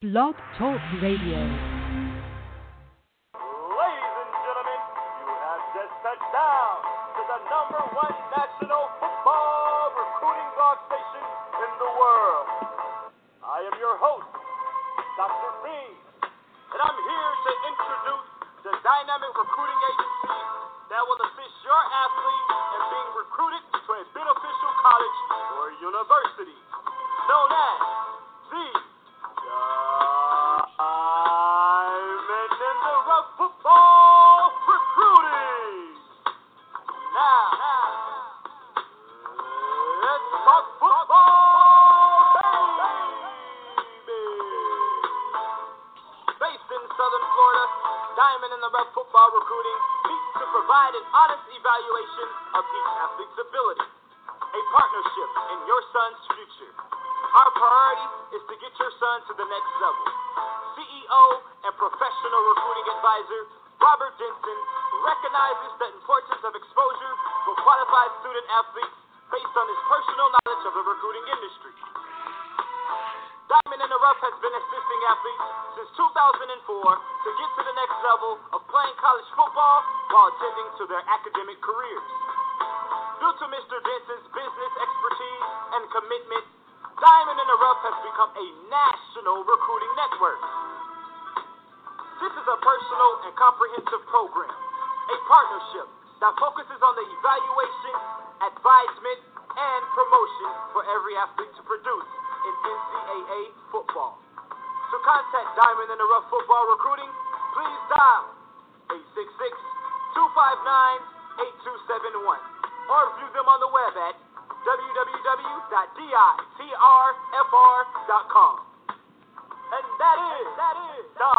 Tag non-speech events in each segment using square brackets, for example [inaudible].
Blog Talk Radio. Ladies and gentlemen, you have just touched down to the number one national football recruiting blog station in the world. I am your host, Dr. Bean, and I'm here to introduce the dynamic recruiting agency that will assist your athlete in being recruited to a beneficial college or university, known as Football Recruiting seeks to provide an honest evaluation of each athlete's ability, a partnership in your son's future. Our priority is to get your son to the next level. CEO and professional recruiting advisor Robert Denson recognizes the importance of exposure for qualified student athletes based on his personal knowledge of the recruiting industry. Diamond in the Rough has been assisting athletes since 2004 to get to the next level of playing college football while attending to their academic careers. Due to Mr. Denson's business expertise and commitment, Diamond in the Rough has become a national recruiting network. This is a personal and comprehensive program, a partnership that focuses on the evaluation, advisement, and promotion for every athlete to produce in NCAA football. To contact Diamond in the Rough Football Recruiting, please dial 866-259-8271 or view them on the web at www.ditrfr.com. And that is, that is Diamond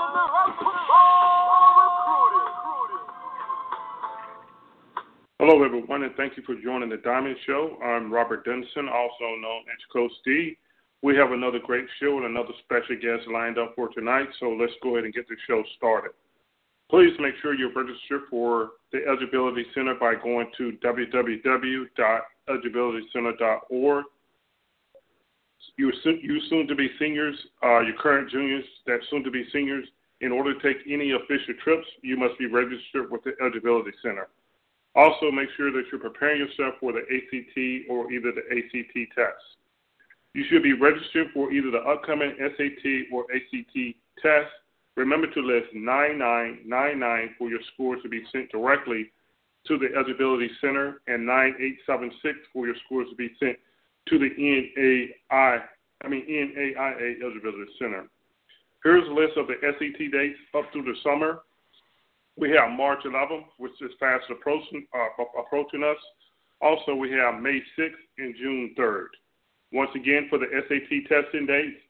in the Rough Football Hello, everyone, and thank you for joining the Diamond Show. I'm Robert Denson, also known as Coach D. We have another great show and another special guest lined up for tonight, so let's go ahead and get the show started. Please make sure you're registered for the Eligibility Center by going to www.eligibilitycenter.org. You you soon to be seniors, uh, your current juniors that soon to be seniors, in order to take any official trips, you must be registered with the Eligibility Center. Also, make sure that you're preparing yourself for the ACT or either the ACT test. You should be registered for either the upcoming SAT or ACT test. Remember to list 9999 for your scores to be sent directly to the Eligibility Center and 9876 for your scores to be sent to the NAI, I mean NAIA Eligibility Center. Here's a list of the SAT dates up through the summer. We have March 11th, which is fast approaching, uh, approaching us. Also, we have May 6th and June 3rd. Once again, for the SAT testing dates,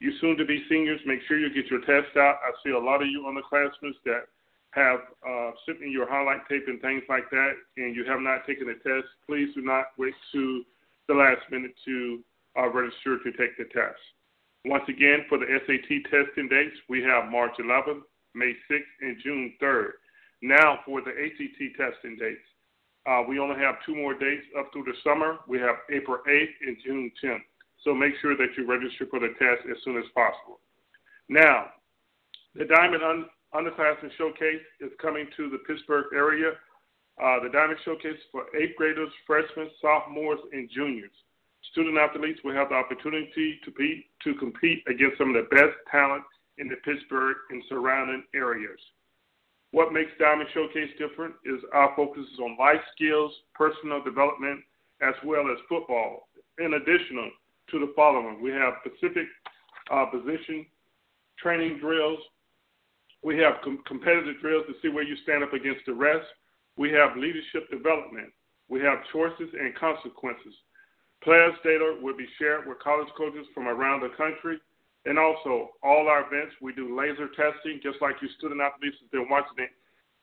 you soon to be seniors, make sure you get your test out. I see a lot of you on the classmates that have uh, sent your highlight tape and things like that, and you have not taken the test. Please do not wait to the last minute to uh, register to take the test. Once again, for the SAT testing dates, we have March 11th, May 6th, and June 3rd. Now, for the ACT testing dates, uh, we only have two more dates up through the summer. We have April 8th and June 10th. So make sure that you register for the test as soon as possible. Now, the Diamond Un- Underclassmen Showcase is coming to the Pittsburgh area. Uh, the Diamond Showcase for eighth graders, freshmen, sophomores, and juniors. Student athletes will have the opportunity to, be, to compete against some of the best talent in the Pittsburgh and surrounding areas. What makes Diamond Showcase different is our focus on life skills, personal development, as well as football. In addition to the following, we have specific uh, position training drills. We have com- competitive drills to see where you stand up against the rest. We have leadership development. We have choices and consequences. Players' data will be shared with college coaches from around the country. And also, all our events, we do laser testing, just like you student athletes have been watching the,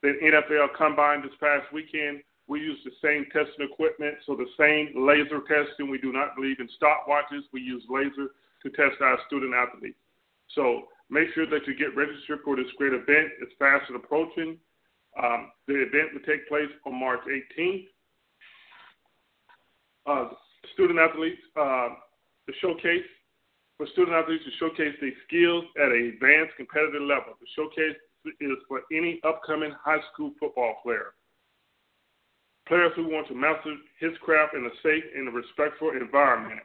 the NFL Combine this past weekend. We use the same testing equipment, so the same laser testing. We do not believe in stopwatches. We use laser to test our student athletes. So make sure that you get registered for this great event. It's fast and approaching. Um, the event will take place on March 18th. Uh, student athletes, uh, the showcase for student athletes to showcase their skills at an advanced competitive level. The showcase is for any upcoming high school football player. Players who want to master his craft in a safe and a respectful environment.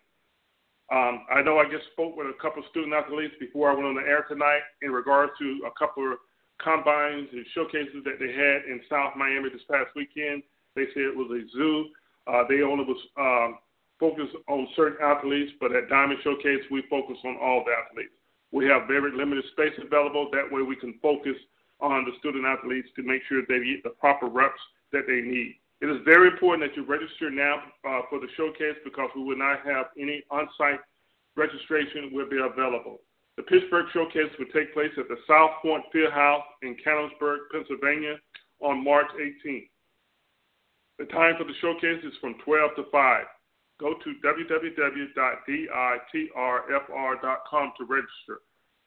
Um, I know I just spoke with a couple of student athletes before I went on the air tonight in regards to a couple of combines and showcases that they had in South Miami this past weekend. They said it was a zoo. Uh, they only was um, focus on certain athletes, but at Diamond Showcase, we focus on all the athletes. We have very limited space available. That way, we can focus on the student athletes to make sure they get the proper reps that they need. It is very important that you register now uh, for the showcase because we will not have any on-site registration will be available. The Pittsburgh Showcase will take place at the Southpointe Fieldhouse in Canonsburg, Pennsylvania on March 18th. The time for the showcase is from 12 to 5 go to www.ditrfr.com to register.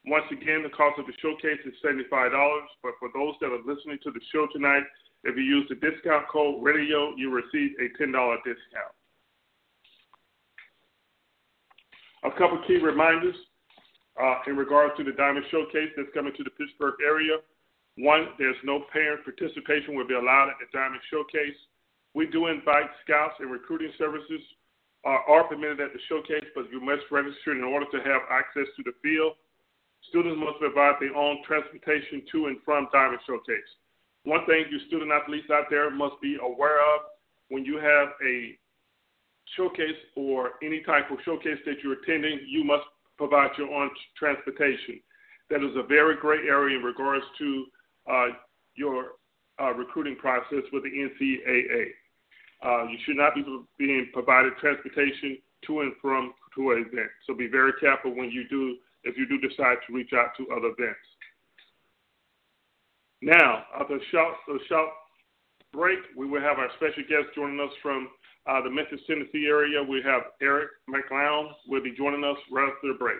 Once again, the cost of the showcase is $75, but for those that are listening to the show tonight, if you use the discount code RADIO, you receive a $10 discount. A couple key reminders uh, in regards to the Diamond Showcase that's coming to the Pittsburgh area. One, there's no parent participation will be allowed at the Diamond Showcase. We do invite scouts and recruiting services are, are permitted at the showcase, but you must register in order to have access to the field. Students must provide their own transportation to and from Diamond Showcase. One thing you student athletes out there must be aware of when you have a showcase or any type of showcase that you're attending, you must provide your own transportation. That is a very gray area in regards to uh, your uh, recruiting process with the NCAA. Uh, you should not be being provided transportation to and from to an event. So be very careful when you do, if you do decide to reach out to other events. Now, after a short, a short break, we will have our special guest joining us from uh, the Memphis, Tennessee area. We have Eric McGlown will be joining us right after the break.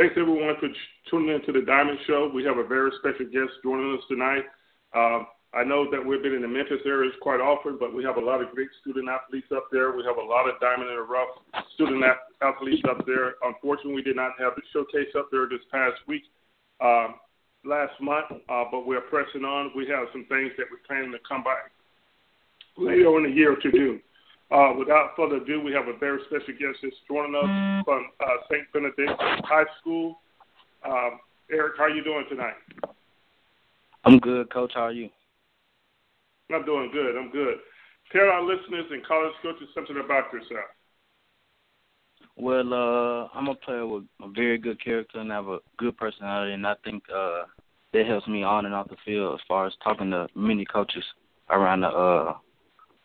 Thanks everyone for tuning in to the Diamond Show. We have a very special guest joining us tonight. Uh, I know that we've been in the Memphis areas quite often, but we have a lot of great student athletes up there. We have a lot of Diamond in the Rough student athletes up there. Unfortunately, we did not have the showcase up there this past week, uh, last month, uh, but we're pressing on. We have some things that we're planning to come back later in the year to do. Uh, without further ado, we have a very special guest that's joining us from uh, St. Benedict High School. Um, Eric, how are you doing tonight? I'm good, Coach. How are you? I'm doing good. I'm good. Tell our listeners and college coaches something about yourself. Well, uh, I'm a player with a very good character and I have a good personality, and I think uh, that helps me on and off the field as far as talking to many coaches around the uh,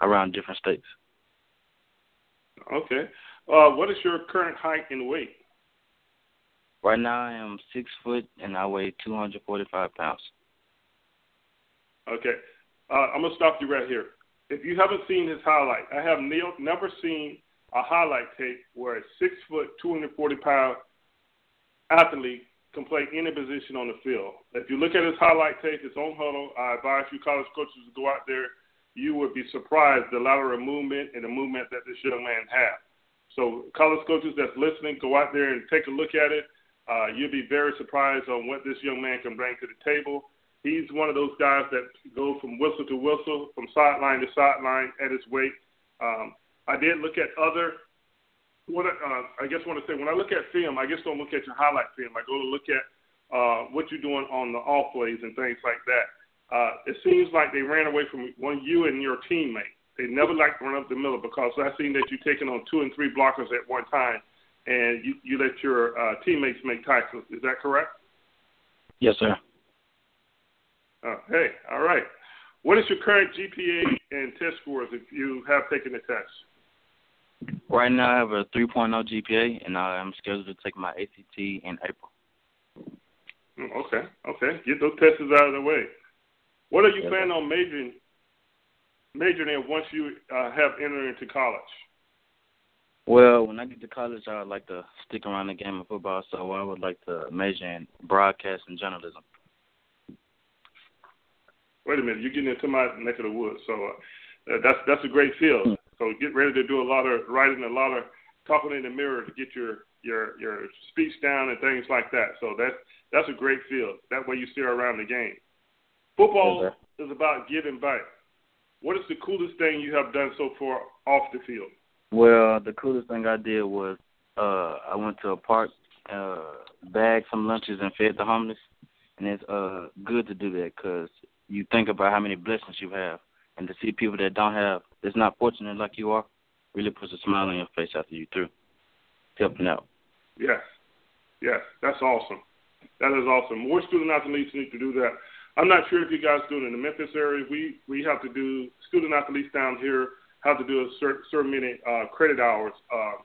around different states. Okay. Uh, what is your current height and weight? Right now, I am six foot and I weigh 245 pounds. Okay. Uh, I'm gonna stop you right here. If you haven't seen his highlight, I have ne- never seen a highlight tape where a six foot, 240 pound athlete can play any position on the field. If you look at his highlight tape, his own huddle, I advise you college coaches to go out there you would be surprised the lateral movement and the movement that this young man has. So, college coaches that's listening, go out there and take a look at it. Uh, you'll be very surprised on what this young man can bring to the table. He's one of those guys that go from whistle to whistle, from sideline to sideline at his weight. Um, I did look at other. What uh, I guess want to say when I look at film, I just don't look at your highlight film. I go to look at uh, what you're doing on the off plays and things like that uh, it seems like they ran away from one you and your teammate. They never liked to run up the middle because I've seen that you're taking on two and three blockers at one time, and you, you let your uh, teammates make tackles. Is that correct? Yes, sir. Uh, hey, all right. What is your current GPA and test scores if you have taken the test? Right now, I have a 3.0 GPA, and I'm scheduled to take my ACT in April. Mm, okay, okay. Get those tests out of the way. What are you planning on majoring majoring in once you uh, have entered into college? Well, when I get to college, I would like to stick around the game of football, so I would like to major in broadcast and journalism. Wait a minute, you're getting into my neck of the woods, so uh, that's that's a great field. Hmm. So get ready to do a lot of writing, a lot of talking in the mirror to get your your your speech down and things like that. So that's that's a great field. That way you stay around the game. Football is about giving back. What is the coolest thing you have done so far off the field? Well, the coolest thing I did was uh I went to a park, uh bagged some lunches and fed the homeless, and it's uh good to do that because you think about how many blessings you have, and to see people that don't have, that's not fortunate like you are, really puts a smile on your face after you through helping out. Yes, yes, that's awesome. That is awesome. More student athletes need to do that. I'm not sure if you guys do it in the Memphis area. We we have to do student athletes down here have to do a certain, certain many uh, credit hours uh,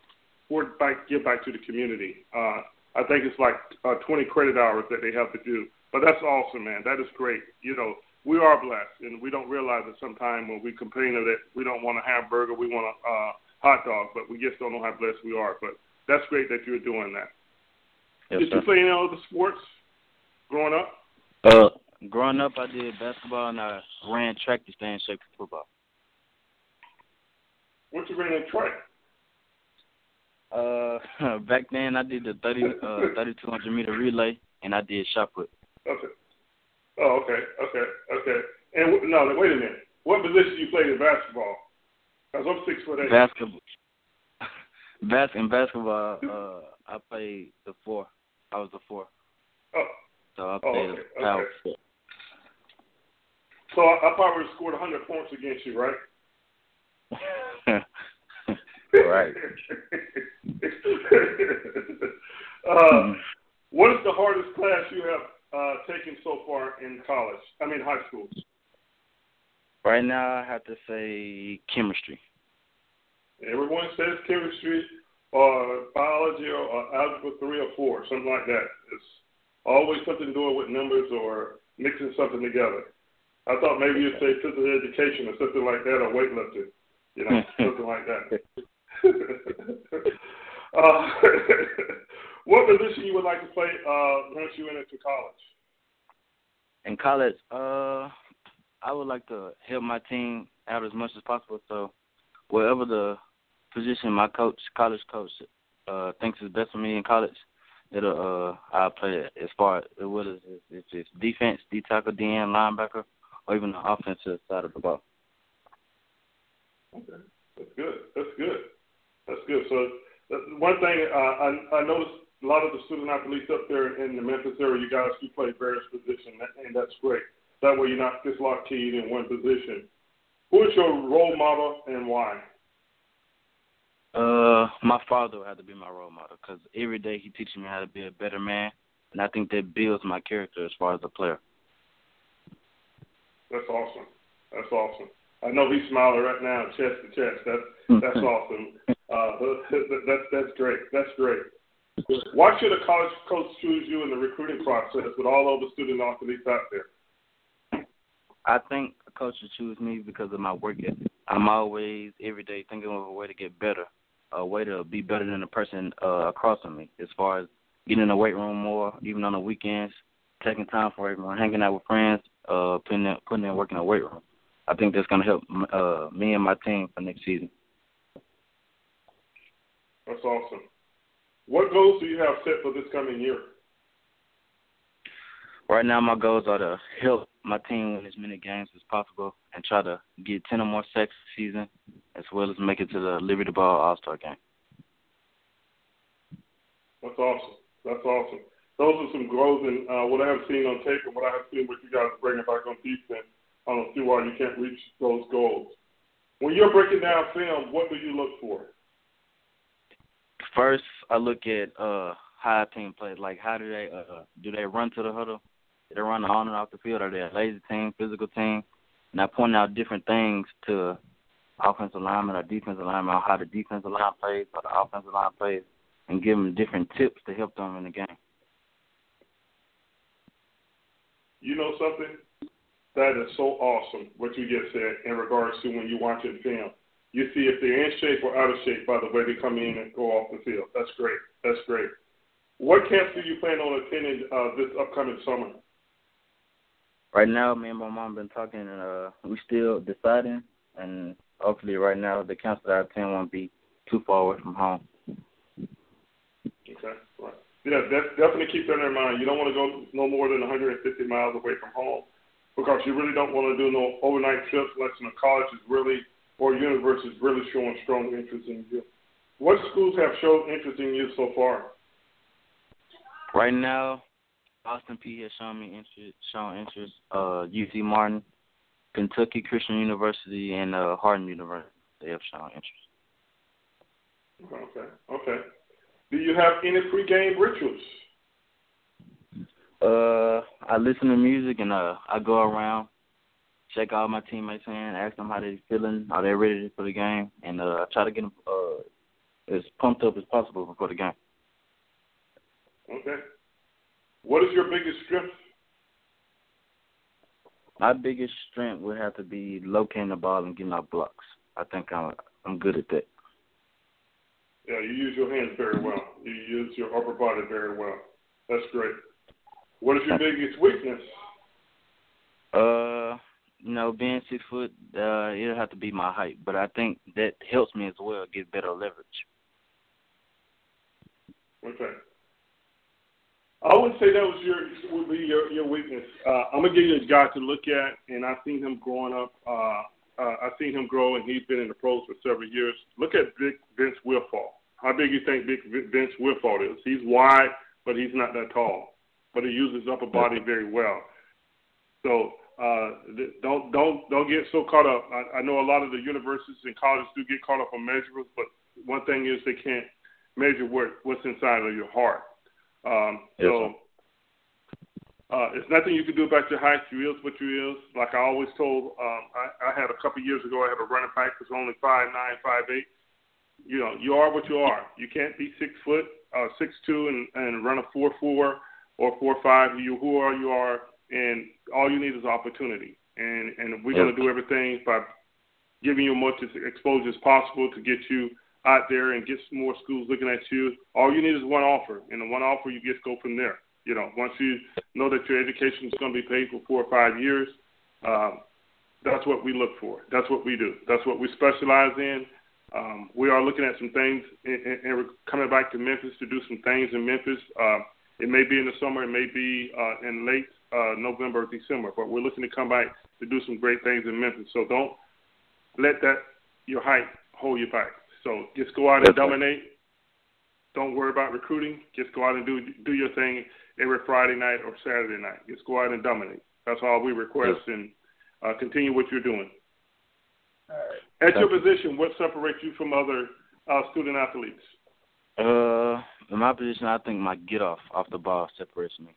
for back give back to the community. Uh, I think it's like uh, 20 credit hours that they have to do. But that's awesome, man. That is great. You know, we are blessed, and we don't realize it sometimes when we complain that we don't want a hamburger, we want a uh, hot dog, but we just don't know how blessed we are. But that's great that you're doing that. Yes, did sir. you play any other sports growing up? Uh, growing up, I did basketball and I ran track to stay in shape for football. What you ran in track? Uh, [laughs] back then I did the thirty uh thirty two hundred meter relay and I did shot put. Okay. Oh, okay, okay, okay. And no, wait a minute. What position you played in basketball? Cause I'm six foot eight. Basketball. [laughs] Bas- in basketball, uh, I played the four. I was the four. Oh. So I Oh, played okay, the power okay. So I, I probably scored 100 points against you, right? [laughs] right. [laughs] uh, what is the hardest class you have uh, taken so far in college? I mean, high school. Right now, I have to say chemistry. Everyone says chemistry or biology or, or algebra three or four, something like that. It's always something doing with numbers or mixing something together. I thought maybe you'd say physical education or something like that or weightlifting, you know, [laughs] something like that. [laughs] uh, [laughs] what position you would like to play uh, once you enter to college? In college, uh, I would like to help my team out as much as possible. So, wherever the position my coach, college coach, uh, thinks is best for me in college, it'll uh, I'll play it as far as whether it's, if it's defense, D tackle, DN, linebacker, or even the offensive side of the ball. Okay, that's good. That's good. That's good. So one thing uh, I, I noticed a lot of the student athletes up there in the Memphis area, you guys do play various positions, and that's great. That way you're not just locked keyed in one position. Who is your role model and why? Uh, my father would have to be my role model because every day he teaches me how to be a better man, and I think that builds my character as far as a player. That's awesome. That's awesome. I know he's smiling right now, chest to chest. That's that's awesome. Uh, that's that's great. That's great. Why should a college coach choose you in the recruiting process with all of the student athletes out there? I think a coach should choose me because of my work ethic. I'm always every day thinking of a way to get better, a way to be better than the person uh, across from me. As far as getting in the weight room more, even on the weekends, taking time for everyone, hanging out with friends, uh, putting in, putting in work in the weight room. I think that's going to help uh, me and my team for next season. That's awesome. What goals do you have set for this coming year? Right now, my goals are to help my team win as many games as possible and try to get 10 or more sacks this season, as well as make it to the Liberty Bowl All Star game. That's awesome. That's awesome. Those are some goals, and uh, what I have seen on tape and what I have seen what you guys bringing back on defense. I don't see why you can't reach those goals. When you're breaking down film, what do you look for? First, I look at uh, how a team plays. Like, how do they uh, do they run to the huddle? Do they run on and off the field? Are they a lazy team, physical team? and I point out different things to offensive lineman or defensive lineman on how the defensive line plays or the offensive line plays, and give them different tips to help them in the game. You know something? That is so awesome what you just said in regards to when you watch it film. You see if they're in shape or out of shape by the way they come in and go off the field. That's great. That's great. What camps do you plan on attending uh, this upcoming summer? Right now, me and my mom been talking, and uh, we still deciding. And hopefully, right now, the camps that I attend won't be too far away from home. Yeah, that, definitely keep that in mind. You don't want to go no more than 150 miles away from home because you really don't want to do no overnight trips unless the college is really or university is really showing strong interest in you. What schools have shown interest in you so far? Right now, Austin Peay has shown me interest. Shown interest. Uh, UT Martin, Kentucky Christian University, and uh, Harding University. They have shown interest. Okay. Okay. Do you have any pregame rituals? Uh, I listen to music and uh, I go around, check all my teammates in, ask them how they're feeling, are they ready for the game, and uh, I try to get them uh, as pumped up as possible before the game. Okay. What is your biggest strength? My biggest strength would have to be locating the ball and getting out blocks. I think I'm I'm good at that. Yeah, you use your hands very well. You use your upper body very well. That's great. What is your biggest weakness? Uh, you know, being six foot, uh, it'll have to be my height, but I think that helps me as well get better leverage. Okay. I would say that was your would be your your weakness. Uh, I'm gonna give you a guy to look at, and I've seen him growing up. Uh, uh, I've seen him grow, and he's been in the pros for several years. Look at Big Vince Wilfork. How big you think Big Vince Wilfork is? He's wide, but he's not that tall. But he uses upper body very well. So uh, don't don't don't get so caught up. I, I know a lot of the universities and colleges do get caught up on measurables, but one thing is they can't measure what what's inside of your heart. Um, yes, so uh, it's nothing you can do about your height. You is what you is. Like I always told, um, I, I had a couple years ago. I had a running back who's only five nine, five eight. You know, you are what you are. You can't be six foot, uh, six two, and and run a four four or four five. You who are you are, and all you need is opportunity. And and we're going to do everything by giving you as much exposure as possible to get you out there and get some more schools looking at you. All you need is one offer, and the one offer you just go from there. You know, once you know that your education is going to be paid for four or five years, um, that's what we look for. That's what we do. That's what we specialize in. Um, we are looking at some things, and, and we're coming back to Memphis to do some things in Memphis. Uh, it may be in the summer, it may be uh, in late uh, November or December, but we're looking to come back to do some great things in Memphis. So don't let that your height hold you back. So just go out and dominate. Don't worry about recruiting. Just go out and do do your thing every Friday night or Saturday night. Just go out and dominate. That's all we request, and uh, continue what you're doing. At your position, what separates you from other uh, student athletes? Uh, in my position, I think my get off off the ball separates me.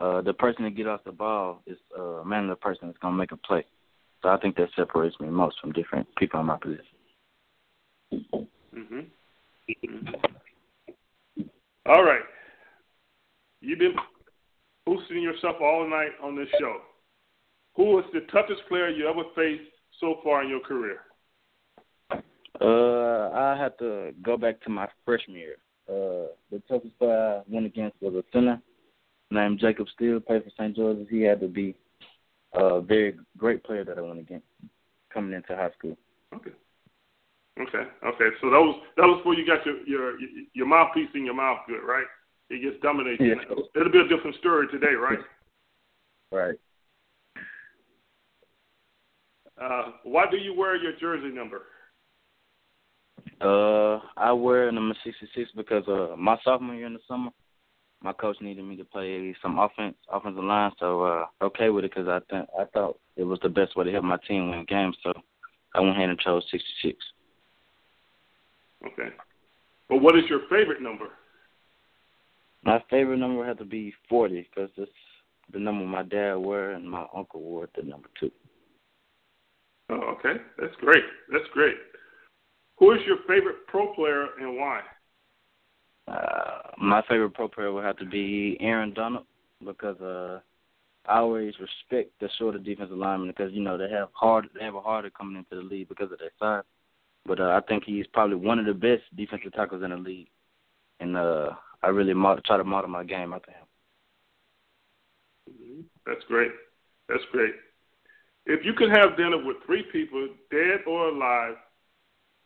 Uh, the person that get off the ball is uh, man, the person that's gonna make a play. So I think that separates me most from different people in my position. Mhm. Mm-hmm. All right. You've been boosting yourself all night on this show. Who was the toughest player you ever faced so far in your career? Uh, I have to go back to my freshman year. Uh, the toughest player I went against was a center named Jacob Steele, played for St. George's. He had to be a very great player that I went against coming into high school. Okay. Okay. Okay. So that was that was before you got your your your mouthpiece in your mouth good, right? It gets dominated. Yeah. It'll be a different story today, right? Right. Uh, why do you wear your jersey number? Uh, I wear number sixty six because uh my sophomore year in the summer, my coach needed me to play some offense, offensive line. So uh, okay with it because I think I thought it was the best way to help my team win games. So I went ahead and chose sixty six. Okay. But what is your favorite number? My favorite number had to be forty because it's the number my dad wore and my uncle wore the number two. Oh, okay, that's great. That's great. Who is your favorite pro player and why? Uh, my favorite pro player would have to be Aaron Donald because uh, I always respect the shorter defensive linemen because you know they have hard they have a harder coming into the league because of their size. But uh, I think he's probably one of the best defensive tackles in the league, and uh, I really model, try to model my game after him. Mm-hmm. That's great. That's great. If you could have dinner with three people, dead or alive,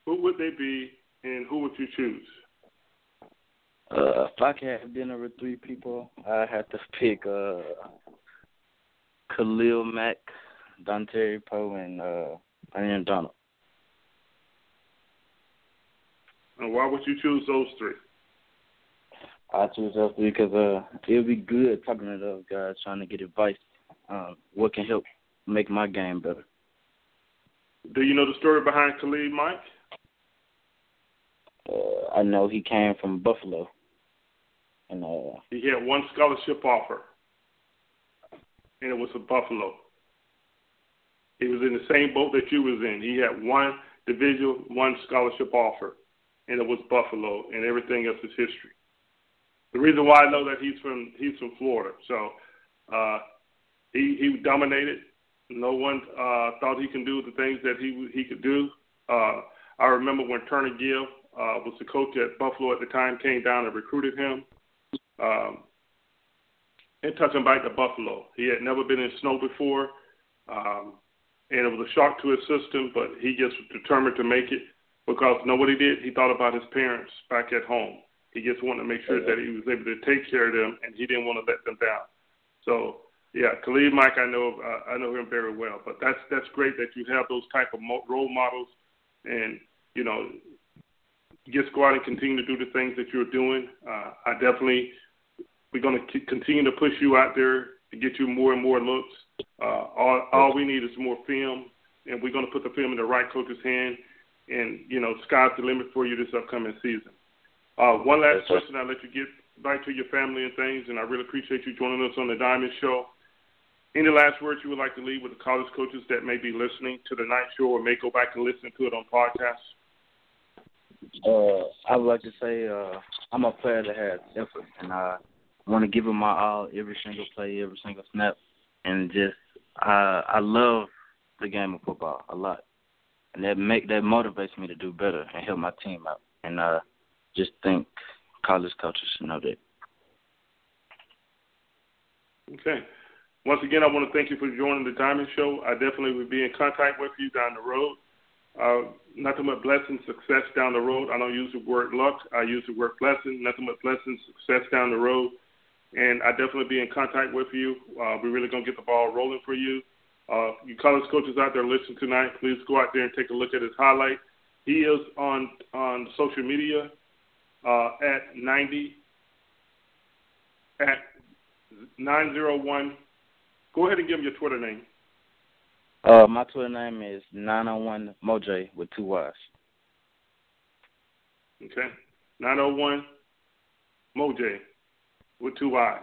who would they be, and who would you choose? Uh, if I could have dinner with three people, I have to pick uh, Khalil Mack, Dontari Poe, and uh, Aaron Donald. And why would you choose those three? I choose those three because uh, it'll be good talking to those guys, trying to get advice. Um, what can help make my game better? Do you know the story behind Khalil Mack? Uh, I know he came from Buffalo, and uh, he had one scholarship offer, and it was for Buffalo. He was in the same boat that you was in. He had one division, one scholarship offer, and it was Buffalo, and everything else is history. The reason why I know that he's from he's from Florida, so uh, he he dominated. No one uh, thought he can do the things that he he could do. Uh, I remember when Turner Gill uh, was the coach at Buffalo at the time, came down and recruited him. Um, and touching back to Buffalo, he had never been in snow before, um, and it was a shock to his system. But he just was determined to make it because know what he did? He thought about his parents back at home. He just wanted to make sure that he was able to take care of them, and he didn't want to let them down. So yeah, Khalil Mack, I know uh, I know him very well. But that's that's great that you have those type of role models, and you know, just go out and continue to do the things that you're doing. Uh, I definitely we're going to continue to push you out there to get you more and more looks. Uh, all, all we need is more film, and we're going to put the film in the right coach's hand. And you know, sky's the limit for you this upcoming season. Uh, one last question. I'll let you get back to your family and things, and I really appreciate you joining us on the Diamond Show. Any last words you would like to leave with the college coaches that may be listening to the night show or may go back and listen to it on podcast? Uh, I would like to say uh, I'm a player that has effort, and I want to give it my all every single play, every single snap, and just I I love the game of football a lot, and that make that motivates me to do better and help my team out, and uh, just think college coaches should know that. Okay. Once again, I want to thank you for joining the Diamond Show. I definitely will be in contact with you down the road. Uh, nothing but blessing, success down the road. I don't use the word luck. I use the word blessing. Nothing but blessing, success down the road. And I definitely be in contact with you. Uh, we're really going to get the ball rolling for you. Uh, you college coaches out there listening tonight, please go out there and take a look at his highlight. He is on on social media uh, at 90 at 901 Go ahead and give them your Twitter name. Uh, my Twitter name is 901 Moj with two Y's. Okay. 901 Moj with two Y's.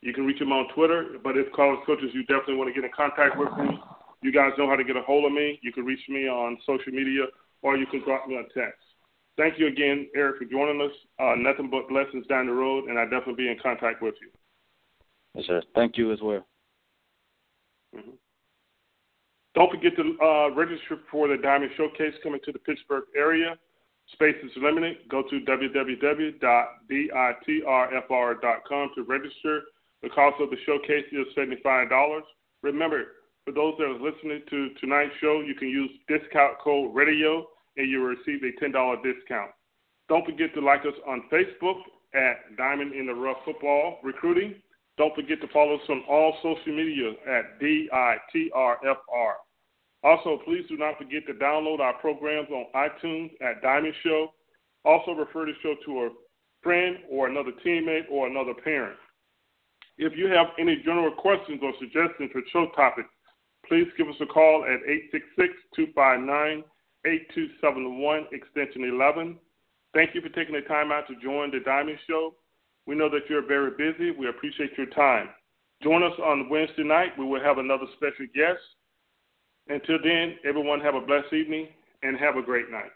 You can reach him on Twitter, but if college coaches, you definitely want to get in contact with me. You guys know how to get a hold of me. You can reach me on social media or you can drop me a text. Thank you again, Eric, for joining us. Uh, nothing but blessings down the road, and I'll definitely be in contact with you. Yes, sir. Thank you as well. Mm-hmm. Don't forget to uh, register for the Diamond Showcase coming to the Pittsburgh area. Space is limited. Go to www.ditrfr.com to register. The cost of the showcase is $75. Remember, for those that are listening to tonight's show, you can use discount code RADIO and you will receive a $10 discount. Don't forget to like us on Facebook at Diamond in the Rough Football Recruiting. Don't forget to follow us on all social media at DITRFR. Also, please do not forget to download our programs on iTunes at Diamond Show. Also, refer the show to a friend or another teammate or another parent. If you have any general questions or suggestions for show topics, please give us a call at 866 259 8271, extension 11. Thank you for taking the time out to join the Diamond Show. We know that you're very busy. We appreciate your time. Join us on Wednesday night. We will have another special guest. Until then, everyone have a blessed evening and have a great night.